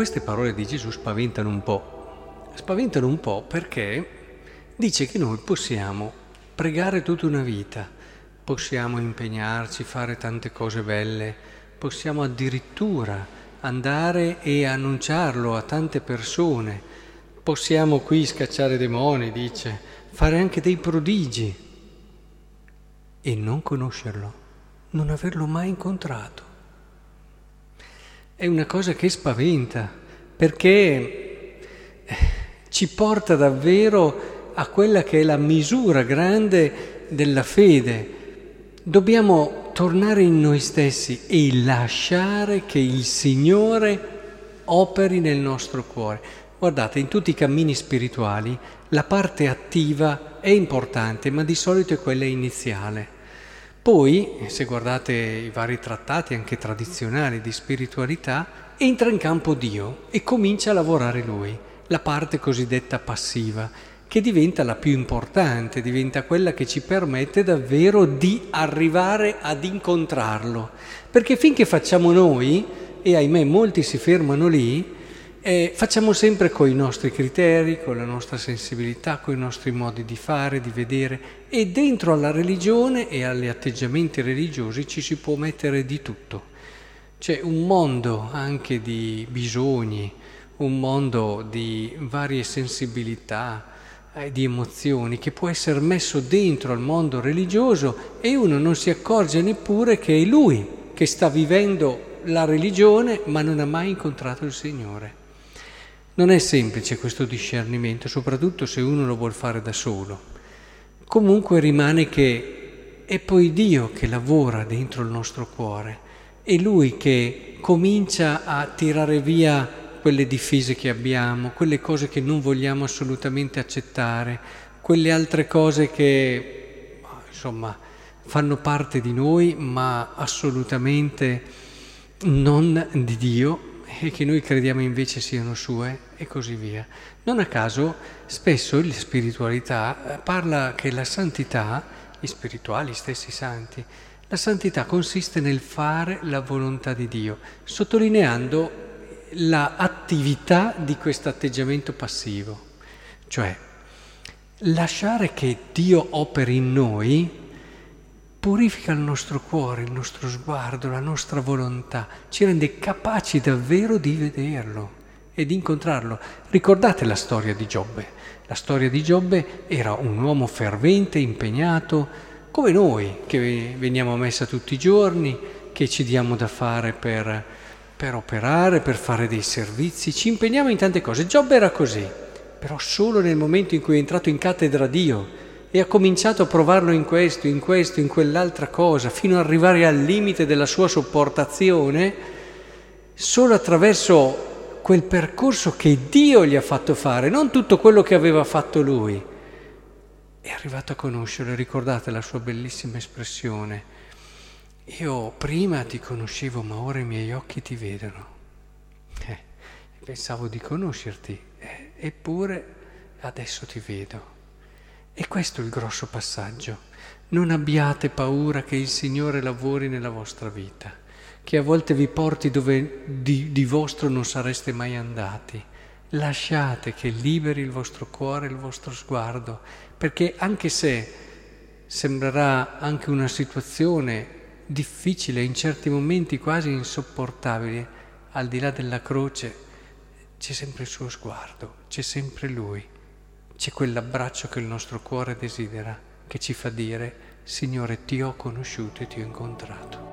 queste parole di Gesù spaventano un po'. Spaventano un po' perché dice che noi possiamo pregare tutta una vita, possiamo impegnarci, fare tante cose belle, possiamo addirittura andare e annunciarlo a tante persone, possiamo qui scacciare demoni, dice, fare anche dei prodigi e non conoscerlo, non averlo mai incontrato è una cosa che spaventa, perché eh, ci porta davvero a quella che è la misura grande della fede. Dobbiamo tornare in noi stessi e lasciare che il Signore operi nel nostro cuore. Guardate, in tutti i cammini spirituali la parte attiva è importante, ma di solito è quella iniziale. Poi, se guardate i vari trattati anche tradizionali di spiritualità, entra in campo Dio e comincia a lavorare Lui, la parte cosiddetta passiva, che diventa la più importante, diventa quella che ci permette davvero di arrivare ad incontrarlo. Perché finché facciamo noi, e ahimè molti si fermano lì, e facciamo sempre con i nostri criteri, con la nostra sensibilità, con i nostri modi di fare, di vedere e dentro alla religione e agli atteggiamenti religiosi ci si può mettere di tutto. C'è un mondo anche di bisogni, un mondo di varie sensibilità, eh, di emozioni che può essere messo dentro al mondo religioso e uno non si accorge neppure che è lui che sta vivendo la religione ma non ha mai incontrato il Signore. Non è semplice questo discernimento, soprattutto se uno lo vuole fare da solo. Comunque rimane che è poi Dio che lavora dentro il nostro cuore, è Lui che comincia a tirare via quelle difese che abbiamo, quelle cose che non vogliamo assolutamente accettare, quelle altre cose che insomma fanno parte di noi ma assolutamente non di Dio e che noi crediamo invece siano sue e così via. Non a caso spesso la spiritualità eh, parla che la santità, gli spirituali, gli stessi santi, la santità consiste nel fare la volontà di Dio, sottolineando l'attività di questo atteggiamento passivo, cioè lasciare che Dio operi in noi purifica il nostro cuore, il nostro sguardo, la nostra volontà, ci rende capaci davvero di vederlo e di incontrarlo. Ricordate la storia di Giobbe. La storia di Giobbe era un uomo fervente, impegnato, come noi, che veniamo a messa tutti i giorni, che ci diamo da fare per, per operare, per fare dei servizi, ci impegniamo in tante cose. Giobbe era così, però solo nel momento in cui è entrato in cattedra Dio, e ha cominciato a provarlo in questo, in questo, in quell'altra cosa, fino ad arrivare al limite della sua sopportazione, solo attraverso quel percorso che Dio gli ha fatto fare, non tutto quello che aveva fatto lui. È arrivato a conoscerlo, ricordate la sua bellissima espressione. Io prima ti conoscevo, ma ora i miei occhi ti vedono. Eh, pensavo di conoscerti, eh, eppure adesso ti vedo. E questo è il grosso passaggio. Non abbiate paura che il Signore lavori nella vostra vita, che a volte vi porti dove di, di vostro non sareste mai andati. Lasciate che liberi il vostro cuore, il vostro sguardo, perché anche se sembrerà anche una situazione difficile, in certi momenti quasi insopportabile, al di là della croce, c'è sempre il suo sguardo, c'è sempre Lui c'è quell'abbraccio che il nostro cuore desidera, che ci fa dire, Signore, ti ho conosciuto e ti ho incontrato.